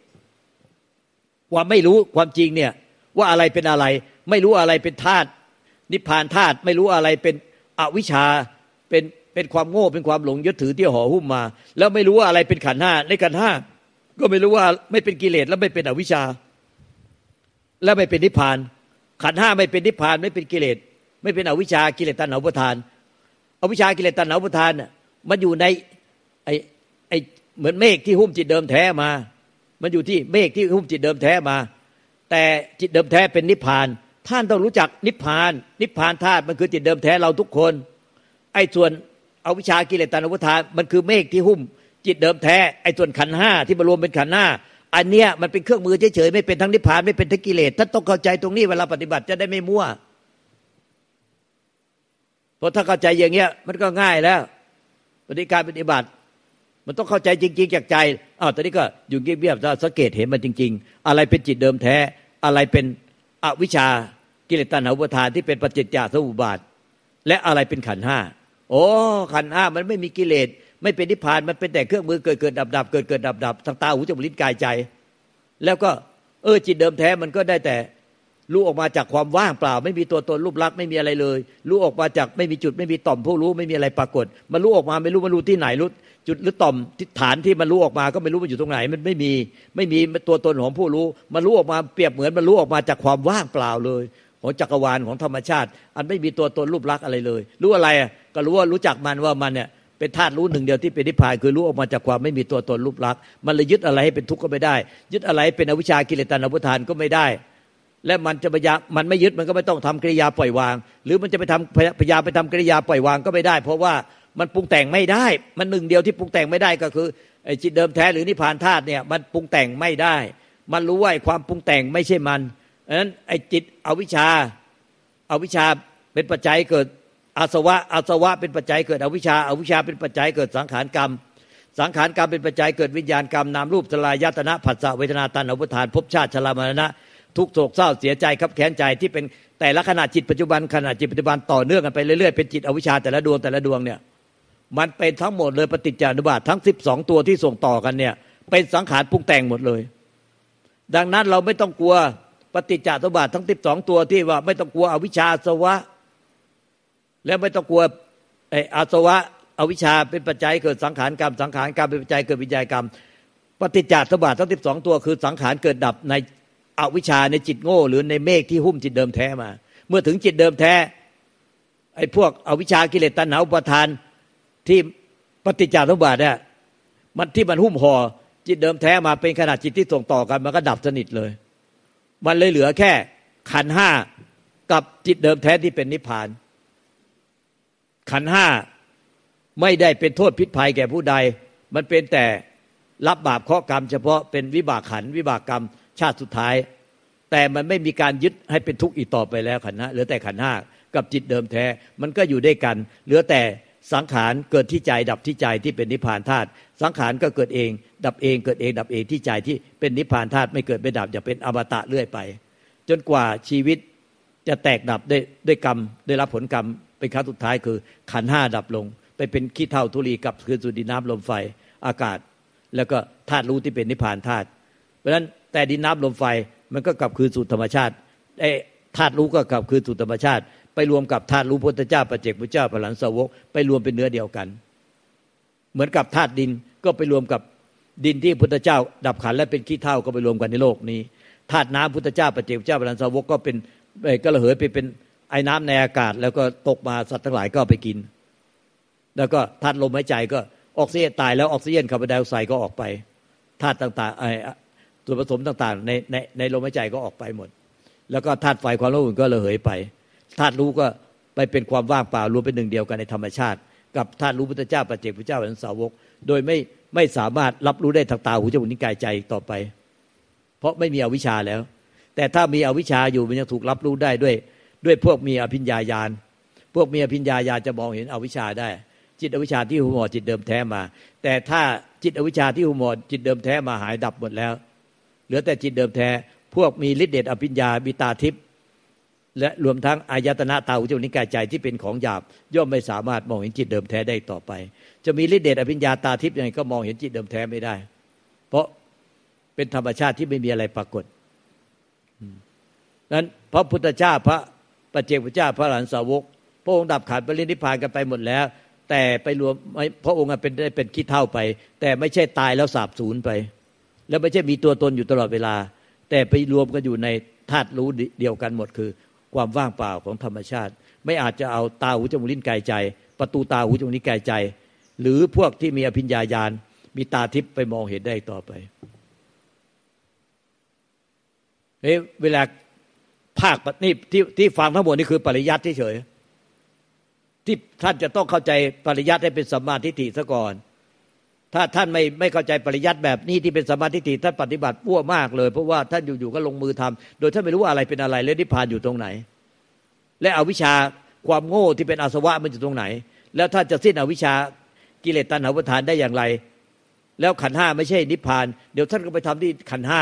ว่าไม่รู้ความจริงเนี่ยว่าอะไรเป็นอะไร ไม่รู้อะไรเป็นธาตุนิพพานธาตุไม่รู้อะไรเป็นอวิชชาเป็นเป็นความโง่เป็นความหลงยึดถือที่ห่อหุ้มมา แล้วไม่รู้ว่าอะไรเป็นขันห้าในขันห้าก็ไม่รู้ว่าไม่เป็นกิเลสแล้วไม่เป็นอวิชชา แล้วไม่เป็นนิพพาน ขันห้าไม่เป็นนิพพานไม่เป็นกิเลส ไม่เป็นอวิชากิเลสตัณหาอุปทานอวิชากิเลสตัณหาอุปทานมันอยู่ในไอไอเหมือนเมฆที่หุ้มจิตเดิมแท้มา มันอยู่ที่เมฆที่หุ้มจิตเดิมแท้มา แต่จิตเดิมแท้เป็นนิพพาน ท่านต้องรู้จักนิพพาน นิพพานธาตุมันคือจิตเดิมแท้เราทุกคน ไอ้ส่วนอวิชากิเลสตัณหาวุทานมันคือเมฆที่หุ้มจิตเดิมแท้ไอ้ส่วนขันห้าที่มารวมเป็นขันห้าอันเนี้ยมันเป็นเครื่องมือเฉยๆไม่เป็นทั้งนิพพานไม่เป็นทั้งกิเลสท่านต้องเข้าใจตรงนี้เวลาปฏิบัติจะได้ไม่มั่ว เพราะถ้าเข้าใจอย่างเงี้ย มันก็ง่ายแล้วปฏิการปฏิบัติ มันต้องเข้าใจจริง ๆ จากใจอ้าวตอนนี้ก็อยู่เงียบๆสังเกตเห็นมันจริง ๆ อะไรเป็นจิตเดิมแท้ อะไรเป็นอวิชากิเลสตัณหาอุปทานที่เป็นปัจจิจจาสมุปบาท และอะไรเป็นขันห้าโอ้ขันห้ามันไม่มีกิเลสไม่เป็นนิพพานมันเป็นแต่เครื่องมือเกิดเกิดดับดับเกิดเกิดดับดับทางตาหูจมูกลิ้นกายใจ แล้วก็เออจิตเดิมแท้มันก็ได้แต่ รู้ออกมาจากความว่างเปล่า ไม่มีตัวตนรูปลักษณ์ไม่มีอะไรเลย รู้ออกมาจากไม่มีจุดไม่มีต่อมผู้รู้ไม่มีอะไรปรากฏ มันรู้ออกมาไม่รู้มันรู้ที่ไหนรู้จุดหรือต่อมทิศฐานที่มันรู้ออกมาก็ไม่รู้มันอยู่ตรงไหน มันไม่มีไม่มีตัวตนของผู้รู้ มันรู้ออกมาเปรียบเหมือนมันรู้ออกมาจากความว่างเปล่าเลยของจักรวาลของธรรมชาติ อันไม่มีตัวตนรูปลักษณ์อะไรเลย รู้อะไรก็รู้ว่ารู้จักมันว่ามันเนี่ยเป็นธาตุรู้หนึ่งเดียวที่เป็นนิพพานคือรู้ออกมาจากความไม่มีตัวตนรูปลักษณ์มันเลยยึดอะไรให้เป็นทุกข์ก็ไม่ได้ ยึดอะไรเป็นอวิชากิเลสตัณหาพุทานก็ไม่ได้ และมันจะพยามันไม่ยึดมันก็ไม่ต้องทำกริยาปล่อยวาง หรือมันจะไปทำพยายามไปทำกริยาปล่อยวางก็ไม่ได้ เพราะว่ามันปรุงแต่งไม่ได้ มันหนึ่งเดียวที่ปรุงแต่งไม่ได้ก็คือไอ้จิตเดิมแท้หรือนิพพานธาตุเนี่ยมันปรุงแต่งไม่ได้ มันรู้ว่าความปรุงแต่งไม่ใช่มันเพราะฉะนั้นไอ้จิตอวิชชาอาวิชชาเป็นปัจจัยเกิดอาสวะอาสวะเป็นปัจจัยเกิดอวิชชาอาวิชชาเป็นปัจจัยเกิดสังขารกรรม สังขารกรรมเป็นปัจจัยเกิดวิญญาณกรรมนามรูปสลายยตนะผัสสะเวทนาตันอุปทานภพชาติชรามรณะ ทุกโศกเศร้าเสียใจครับแค้นใจที่เป็นแต่ละขณะจิตปัจจุบันขณะจิตปัจจุบันต่อเนื่องกันไปเรื่อยๆเป็นจิตอวิชชาแต่ละดวงแต่ละดวงเนี่ยมันเป็นทั้งหมดเลยปฏิจจานุบาททั้งสิบสองตัวที่ส่งต่อกันเนี่ยเป็นสังขารปรุงแต่งหมดเลย ดังนั้นเราไม่ต้องกลัวปฏิจจสมบัติทั้งสิบสองตัวที่ว่าไม่ต้องกลัวอวิชชาสวะ แล้วไม่ต้องกลัวไอ้อาสวะอวิชชาเป็นปัจจัยเกิดสังขารกรรมสังขารกรรมเป็นปัจจัยเกิดวิญญาณกรรมปฏิจจสมบัติทั้งสิบสองตัวคือสังขารเกิดดับใน อวิชชาในจิตโง่ หรือในเมฆที่หุ้มจิตเดิมแท้มา เมื่อถึงจิตเดิมแท้ไอ้พวกอวิชชากิเลสตัณหาอุปทานที่ปฏิจจสมบัติเนี่ยมันที่มันหุ้มห่อจิตเดิมแท้มาเป็นขนาดจิตที่ส่งต่อกันมันก็ดับสนิทเลย มันเลยเหลือแค่ขันห้ากับจิตเดิมแท้ที่เป็นนิพพาน ขันห้าไม่ได้เป็นโทษพิษภัยแก่ผู้ใด มันเป็นแต่รับบาปเคราะกรรม เฉพาะเป็นวิบากขันวิบากกรรม ชาติสุดท้าย แต่มันไม่มีการยึดให้เป็นทุกข์อีกต่อไปแล้วขันธ์เหลือแต่ขันห้ากับจิตเดิมแท้มันก็อยู่ด้วยกัน เหลือแต่สังขารเกิดที่ใจดับที่ใจที่เป็นนิพพานธาตุสังขารก็เกิดเอง ดับเองเกิดเอง ดับเองที่ใจที่เป็นนิพพานธาตุไม่เกิดไม่ดับจะเป็นอมตะเรื่อยไป จนกว่าชีวิตจะแตกดับได้ด้วยกรรมได้รับผลกรรมเป็นครั้งสุดท้ายคือ ขันห้าดับลง ไปเป็นขี้เท่าทุลีกับคืนสู่ดินน้ำลมไฟอากาศ แล้วก็ธาตุรู้ที่เป็นนิพพานธาตุเพราะฉะนั้น แต่ดินน้ำลมไฟมันก็กลับคืนสู่ธรรมชาติไอ้ธาตุรู้ก็กลับคืนสู่ธรรมชาติ ไปรวมกับธาตุรู้พุทธเจ้าปเจกพุทธเจ้าพลันสาวกไปรวมเป็นเนื้อเดียวกัน เหมือนกับธาตุดินก็ไปรวมกับดินที่พุทธเจ้า ดับขันและเป็นขี้เท่าก็ไปรวมกันในโลกนี้ธาตุน้ำพุทธเจ้าปเจกพุทธเจ้าพลันสาวกก็เป็นก็ระเหยไปเป็นไอ้น้ำในอากาศ แล้วก็ตกมาสัตว์ทั้งหลายก็ไปกิน แล้วก็ธาตุลมหายใจก็ออกซิเจนตายแล้วออกซิเจนคาร์บอนไดออกไซด์ก็ออกไปธาตุต่างๆไอ้ ส่วนผสมต่างๆในในในลมหายใจก็ออกไปหมด แล้วก็ธาตุไฟความรู้อนอุ่นก็ระเหยไปธาตุรู้ก็ไปเป็นความว่างเปล่ารวมเป็นหนึ่งเดียวกันในธรรมชาติ กับธาตุรู้พุทธเจ้าปัจเจกพุทธเจ้าเป็นสาวก โดยไม่ไม่สามารถรับรู้ได้ทางตาหูจมูกนิ้วกายใจต่อไป เพราะไม่มีอวิชชาแล้ว แต่ถ้ามีอวิชชาอยู่มันยังถูกรับรู้ได้ด้วย ด้วยพวกมีอภิญญาญาณพวกมีอภิญญาญาณจะมองเห็นอวิชชาได้ จิตอวิชชาที่หูหมอจิตเดิมแท้มา แต่ถ้าจิตอวิชชาที่หูหมอจิตเดิมแท้มาหายดับหมดแล้ว เหลือแต่จิตเดิมแท้ พวกมีฤทธิเดชอภิญญาบิตาทิพย์และรวมทั้งอายตนะตาหูจมูกนิ้วกายใจที่เป็นของหยาบ ย่อมไม่สามารถมองเห็นจิตเดิมแท้ได้ต่อไป จะมีฤทธิเดชอภิญญาตาทิพย์ยังไงก็มองเห็นจิตเดิมแท้ไม่ได้ เพราะเป็นธรรมชาติที่ไม่มีอะไรปรากฏนั้นพระพุทธเจ้าพระปัจเจกพุทธเจ้าพระหลานสาวก พระองค์ดับขันปรินิพพานกันไปหมดแล้ว แต่ไปรวมพระองค์เป็นได้เป็นคิดเท่าไป แต่ไม่ใช่ตายแล้วสาบสูญไป แล้วไม่ใช่มีตัวตนอยู่ตลอดเวลา แต่ไปรวมกันอยู่ในธาตุรู้เดียวกันหมดคือ ความว่างเปล่าของธรรมชาติ ไม่อาจจะเอาตาหูจมูกลิ้นกายใจ ประตูตาหูจมูกลิ้นกายใจ หรือพวกที่มีอภิญญาญาณมีตาทิพย์ไปมองเห็นได้ต่อไปเฮ้เวลาภาคนี่ที่ที่ฟังทั้งหมดนี่คือปริยัติเฉยที่ท่านจะต้องเข้าใจปริยัติให้เป็นสัมมาทิฏฐิซะก่อน ถ้าท่านไม่ไม่เข้าใจปริยัติแบบนี้ที่เป็นสมาทิฏฐิท่านปฏิบัติปั้วมากเลย เพราะว่าท่านอยู่ๆก็ลงมือทำโดยท่านไม่รู้ว่าอะไรเป็นอะไรและนิพพานอยู่ตรงไหน และอวิชชาความโง่ที่เป็นอาสวะมันอยู่ตรงไหน แล้วถ้านจะสิ้นอวิชชากิเลสตัณหาประทานได้อย่างไร แล้วขันห้าไม่ใช่นิพพาน เดี๋ยวท่านก็ไปทำที่ขันห้า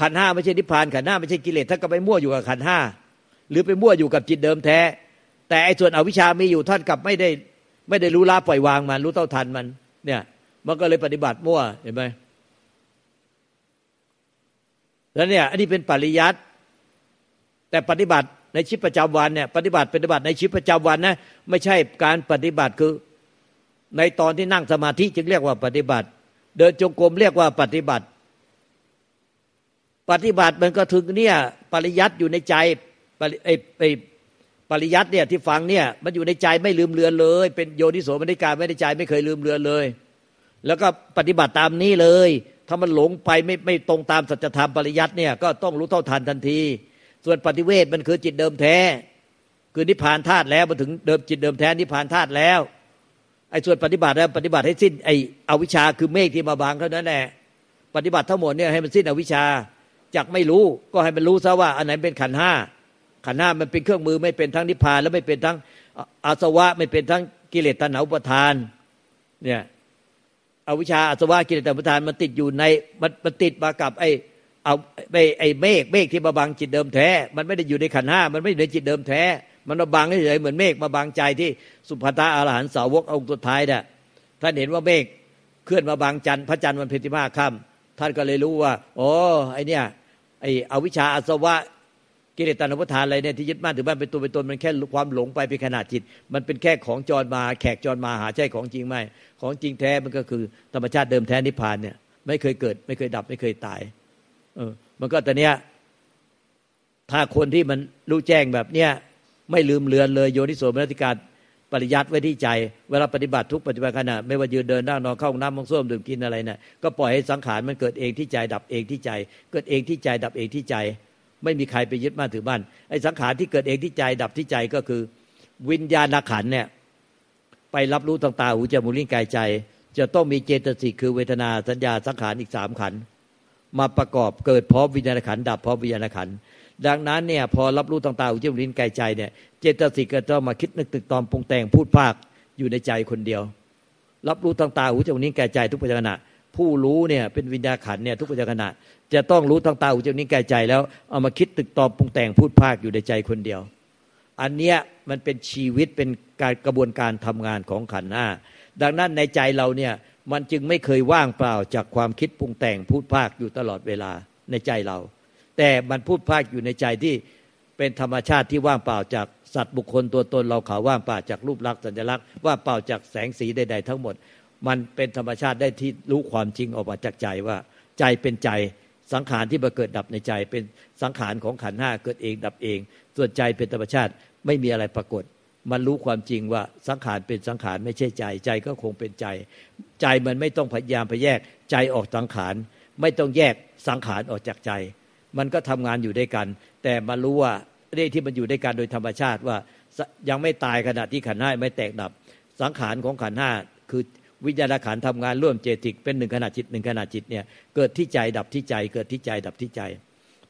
ขันห้าไม่ใช่นิพพานขันห้าไม่ใช่กิเลสท่านก็ไปมั่วอยู่กับขันห้าหรือไปมั่วอยู่กับจิตเดิมแท้ แต่ไอ้ส่วนอวิชามีอยู่ท่านกลับไม่ได้ไม่ได้รู้ละปล่อยวางมันรู้เท่าทันมันเนี่ย มันก็เลยปฏิบัติมั่วเห็นไหมแล้วเนี่ย อันนี้เป็นปริยัติแต่ปฏิบัติในชีวิตประจำวันเนี่ย ปฏิบัติปฏิบัติในชีวิตประจำวันนะไม่ใช่การปฏิบัติคือ ในตอนที่นั่งสมาธิจึงเรียกว่าปฏิบัติ เดินจงกรมเรียกว่าปฏิบัติ ปฏิบัติมันก็ถึงเนี่ยปริยัติอยู่ในใจไอไอปริยัติเนี่ยที่ฟังเนี่ย มันอยู่ในใจไม่ลืมเลือนเลย เป็นโยนิโสมนิการไม่ได้ใจไม่เคยลืมเลือนเลย แล้วก็ปฏิบัติตามนี้เลย ถ้ามันหลงไปไม่ไม่ตรงตามสัจธรรมปริยัติเนี่ยก็ต้องรู้เท่าทันทันที ส่วนปฏิเวทมันคือจิตเดิมแท้ คือนิพพานธาตุแล้วมาถึงเดิมจิตเดิมแท้นิพพานธาตุแล้วไอ้ส่วนปฏิบัติแล้วปฏิบัติให้สิ้นไอ้อวิชาคือเมฆที่มาบางเท่านั้นแหละปฏิบัติทั้งหมดเนี่ยให้มันสิ้นอวิชาจากไม่รู้ก็ให้มันรู้ซะว่าอันไหนเป็นขันห้าขันห้ามันเป็นเครื่องมือไม่เป็นทั้งนิพพาน แล้วไม่เป็นทั้งอาสวะไม่เป็นทั้งกิเลสตัณหาอุปทานเนี่ย อวิชชาอาสวะกิเลสตัณหาอุปทานมันติดอยู่ในมันมันติดมากับไอ้เอาไอ้ไอ้เมฆเมฆที่มาบังจิตเดิมแท้ มันไม่ได้อยู่ในขันห้ามันไม่ได้ในจิตเดิมแท้ มันมาบังเฉยเหมือนเมฆมาบังใจที่สุภตาอรหันสาวกองค์สุดท้ายเนี่ยท่านเห็นว่าเมฆเคลื่อนมาบางจันทร์พระจันทร์มันเพติมาค่ำท่านก็เลยรู้ว่า โอ้ไอเนี่ยไอ้อวิชชาอาสวะ กิเลสตัณหาทานอะไรเนี่ยที่ยึดมั่นถือมั่นเป็นตัวเป็นตนมันแค่ความหลงไปเป็นขนาดจิต มันเป็นแค่ของจรมาแขกจรมาหาใช่ของจริงไหมของจริงแท้มันก็คือธรรมชาติเดิมแท้นิพพานเนี่ยไม่เคยเกิด ไม่เคยดับไม่เคยตาย เออ มันก็แต่เนี้ยถ้าคนที่มันรู้แจ้งแบบเนี้ยไม่ลืมเลือนเลยโยนิโสมนติการปริยัติไว้ที่ใจ เวลาปฏิบัติทุกปัจจุบันขณะไม่ว่ายืนเดินนั่งนอนเข้าห้องน้ำมองส้วมดื่มกินอะไรเนี่ยก็ปล่อยให้สังขารมันเกิดเองที่ใจดับเองที่ใจ เกิดเองที่ใจดับเองที่ใจ ไม่มีใครไปยึดมั่นถือมั่นไอ้สังขารที่เกิดเองที่ใจดับที่ใจก็คือ วิญญาณขันเนี่ยไปรับรู้ทางตาหูจมูกลิ้นกายใจ จะต้องมีเจตสิกคือเวทนาสัญญาสังขารอีกสามขันมาประกอบเกิดพร้อมวิญญาณขันดับพร้อมวิญญาณขันดังนั้นเนี่ยพอรับรู้ต่างๆอุจจารินกายใจเนี่ยเจตสิกก็ต้องมาคิดนึกตึกตอมปรุงแต่งพูดภาคอยู่ในใจคนเดียว รับรู้ต่างๆอุจจารินกายใจทุกปัจจุบัน ผู้รู้เนี่ยเป็นวิญญาณขันเนี่ยทุกปัจจุบันจะต้องรู้ต่างๆอุจจารินกายใจแล้วเอามาคิดตึกตอมปรุงแต่งพูดภาคอยู่ในใจคนเดียว อันเนี้ยมันเป็นชีวิตเป็นการกระบวนการทำงานของขันห้าดังนั้นในใจเราเนี่ยมันจึงไม่เคยว่างเปล่าจากความคิดปรุงแต่งพูดภาคอยู่ตลอดเวลาในใจเรา แต่มันพูดภาคอยู่ในใจที่เป็นธรรมชาติที่ว่างเปล่าจากสัตว์บุคคลตัวตนเราเขาว่างเปล่าจากรูปลักษณ์สัญลักษณ์ว่างเปล่าจากแสงสีใด ๆ ทั้งหมด มันเป็นธรรมชาติได้ที่รู้ความจริงออกมาจากใจว่า ใจเป็นใจสังขารที่มาเกิดดับในใจ เป็นสังขารของขันห้าเกิดเองดับเอง ส่วนใจเป็นธรรมชาติไม่มีอะไรปรากฏ มันรู้ความจริงว่าสังขารเป็นสังขารไม่ใช่ใจ ใจก็คงเป็นใจ ใจมันไม่ต้องพยายามไปแยกใจออกสังขารไม่ต้องแยกสังขารออกจากใจ มันก็ทำงานอยู่ด้วยกัน แต่มารู้ว่าเรื่องที่มันอยู่ด้วยกันโดยธรรมชาติว่ายังไม่ตายขณะที่ขันห้าไม่แตกดับ สังขารของขันห้าคือ วิญญาณขันทำงานร่วมเจติกเป็นหนึ่งขณะจิตหนึ่งขณะจิตเนี่ยเกิดที่ใจดับที่ใจเกิดที่ใจดับที่ใจ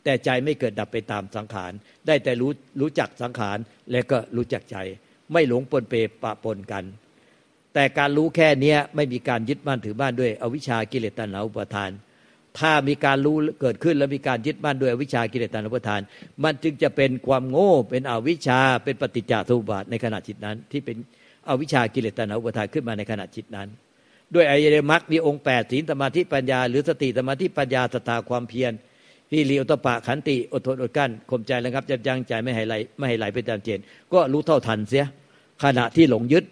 แต่ใจไม่เกิดดับไปตามสังขาร ได้แต่รู้รู้จักสังขารและก็รู้จักใจ ไม่หลงปนเปปะปนกัน แต่การรู้แค่นี้ไม่มีการยึดมั่นถือบ้านด้วยอวิชากิเลสตัณหาอุปทาน ถ้ามีการรู้เกิดขึ้นแล้วมีการยึดมั่นด้วยอวิชากิเลสตัณหาอุปทาน มันจึงจะเป็นความโง่เป็นอวิชาเป็นปฏิจจสมุปบาทในขณะจิตนั้นที่เป็น อวิชากิเลสตัณหาอุปทานขึ้นมาในขณะจิตนั้น ด้วยอริยมรรคมีองค์แปดศีลสมาธิปัญญา หรือสติสมาธิปัญญาสตาความเพียรฮิริอุตปะขันติอดทนอดกั้นข่มใจแล้วครับจับยั้งใจไม่ให้ไหลไม่ให้ไหลไปตามเจนก็รู้เท่าทันเสียขณะที่หลงยึด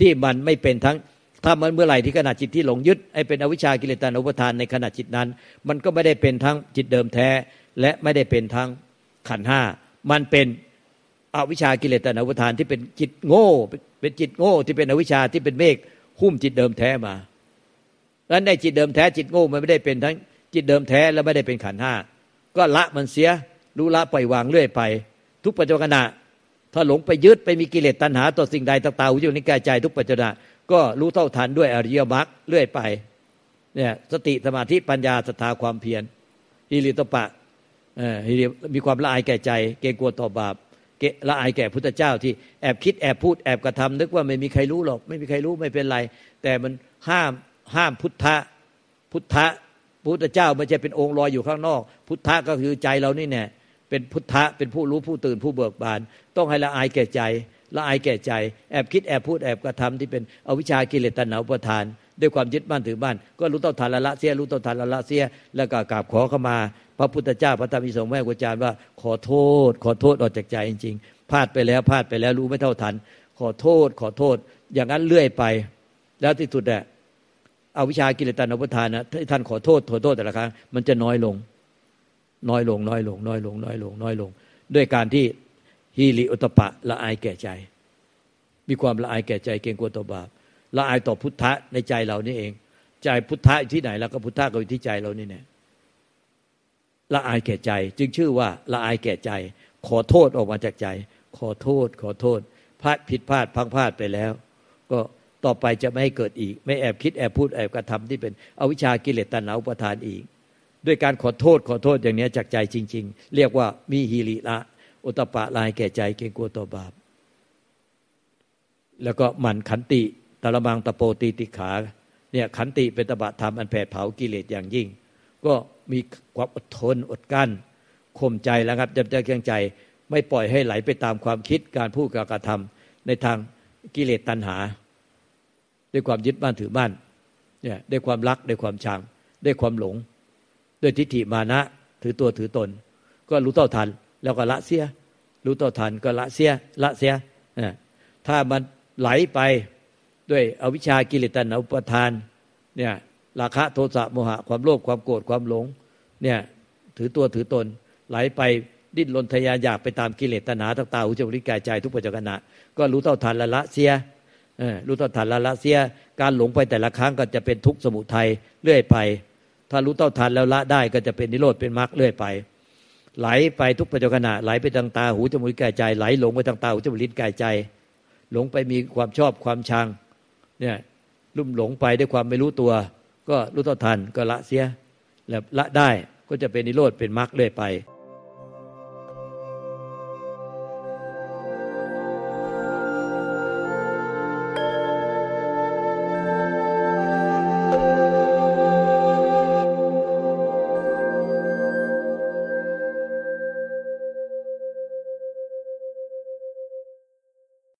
ที่มันไม่เป็นทั้งถ้ามันเมื่อไหร่ที่ขณะจิตที่หลงยึดไอ้เป็นอวิชากิเลสตานุปทานในขณะจิตนั้น มันก็ไม่ได้เป็นทั้งจิตเดิมแท้ และไม่ได้เป็นทั้งขันห้ามันเป็น อวิชากิเลสตานุทานที่เป็นจิตโง่ เป็นจิตโง่ที่เป็นอวิชาที่เป็นเมฆหุ้มจิตเดิมแท้มาแล้วในจิตเดิมแท้จิตโง่มันไม่ได้เป็นทั้งจิตเดิมแท้และไม่ได้เป็นขันห้าก็ละมันเสียรู้ละปล่อยวางเรื่อยไป ทุกปัจจุบันถ้าหลงไปยึดไปมีกิเลสตัณหาต่อสิ่งใดต่างๆอยู่ในกายใจทุกปัจจุบันก็รู้เท่าทันด้วยอริยมรรคเรื่อยไปเนี่ยสติสมาธิปัญญาศรัทธาความเพียรฮิริตปะฮิริมีความละอายแก่ใจ เกรงกลัวต่อบาป เกละอายแก่พุทธเจ้าที่แอบคิดแอบพูดแอบกระทำนึกว่าไม่มีใครรู้หรอก ไม่มีใครรู้ไม่เป็นไร แต่มันห้ามห้ามพุทธะพุทธะพุทธเจ้าไม่ใช่เป็นองค์ลอยอยู่ข้างนอก พุทธะก็คือใจเรานี่แน่เป็นพุทธะเป็นผู้รู้ผู้ตื่นผู้เบิกบาน ต้องให้ละอายแก่ใจละอายแก่ใจ แอบคิดแอบพูดแอบกระทำที่เป็นอวิชากิเลสตัณหาอุปทาน ด้วยความยึดมั่นถือบ้าน ก็รู้ต้องทานละละเสียรู้ต้องทานละละเสียแล้วก็กราบขอเข้ามา พระพุทธเจ้าพระธรรมอิสงฆ์แม่กุจารว่า ขอโทษ ขอโทษออกจากใจจริงๆพลาดไปแล้วพลาดไปแล้วรู้ไม่เท่าทัน ขอโทษ ขอโทษ อย่างนั้นเลื่อยไป แล้วที่สุดเนี่ยอาวิชากิเลสตัณหาอุปทานนะท่านขอโทษขอโทษแต่ละครั้งมันจะน้อยลง น้อยลง น้อยลง น้อยลง น้อยลง น้อยลง ด้วยการที่ฮีริอุตปะละอายแก่ใจ มีความละอายแก่ใจเกรงกลัวต่อบาป ละอายต่อพุทธะในใจเรานี่เอง ใจพุทธะที่ไหนแล้วก็พุทธะก็อยู่ที่ใจเรานี่เนี่ยละอายแก่ใจ จึงชื่อว่าละอายแก่ใจ ขอโทษออกมาจากใจ ขอโทษ ขอโทษพลาดผิดพลาดพังพลาดไปแล้ว ก็ต่อไปจะไม่ให้เกิดอีก ไม่แอบคิดแอบพูดแอบกระทำที่เป็นอวิชากิเลสตัณหาอุปทานอีก ด้วยการขอโทษขอโทษอย่างนี้จากใจจริง ๆ เรียกว่ามีฮีริละอุตปะลายแก่ใจเกรงกลัวต่อบาป แล้วก็หมั่นขันติ ตะละมังตะโปตีติขาเนี่ยขันติเป็นตบะธรรมอันแผดเผากิเลสอย่างยิ่ง ก็มีความอดทนอดกั้นข่มใจแล้วครับจำใจเคียงใจ ไม่ปล่อยให้ไหลไปตามความคิดการพูดการกระทำในทางกิเลสตัณหา ด้วยความยึดบ้านถือบ้านเนี่ยด้วยความรักด้วยความชังด้วยความหลง ด้วยทิฏฐิมานะถือตัวถือตน ก็รู้เท่าทัน แล้วก็ละเสีย รู้เท่าทันก็ละเสียละเสียถ้ามันไหลไป ด้วยอวิชากิเลสตัณหาอุปทานเนี่ยราคะโทสะโมหะความโลภความโกรธความหลงเนี่ยถือตัวถือตนไหลไปดิ้นรนทยานอยากไปตามกิเลสตัณหาต่างๆอุจจาริกายใจทุกปัจจุบันก็รู้เท่าทันละละเสียรู้เท่าทันละละเสีย การหลงไปแต่ละครั้งก็จะเป็นทุกข์สมุทัยเรื่อยไป ถ้ารู้เต้าทันแล้วละได้ก็จะเป็นนิโรธเป็นมรรคเรื่อยไป ไหลไปทุกปัจจุบันไหลไปทางตาหูจมูกลิ้นกายใจไหลหลงไปทางตาหูจมูกลิ้นกายใจ หลงไปมีความชอบความชัง เนี่ยลุ่มหลงไปด้วยความไม่รู้ตัว ก็รู้เท่าทันก็ละเสีย แล้วละได้ก็จะเป็นนิโรธเป็นมรรคเรื่อยไป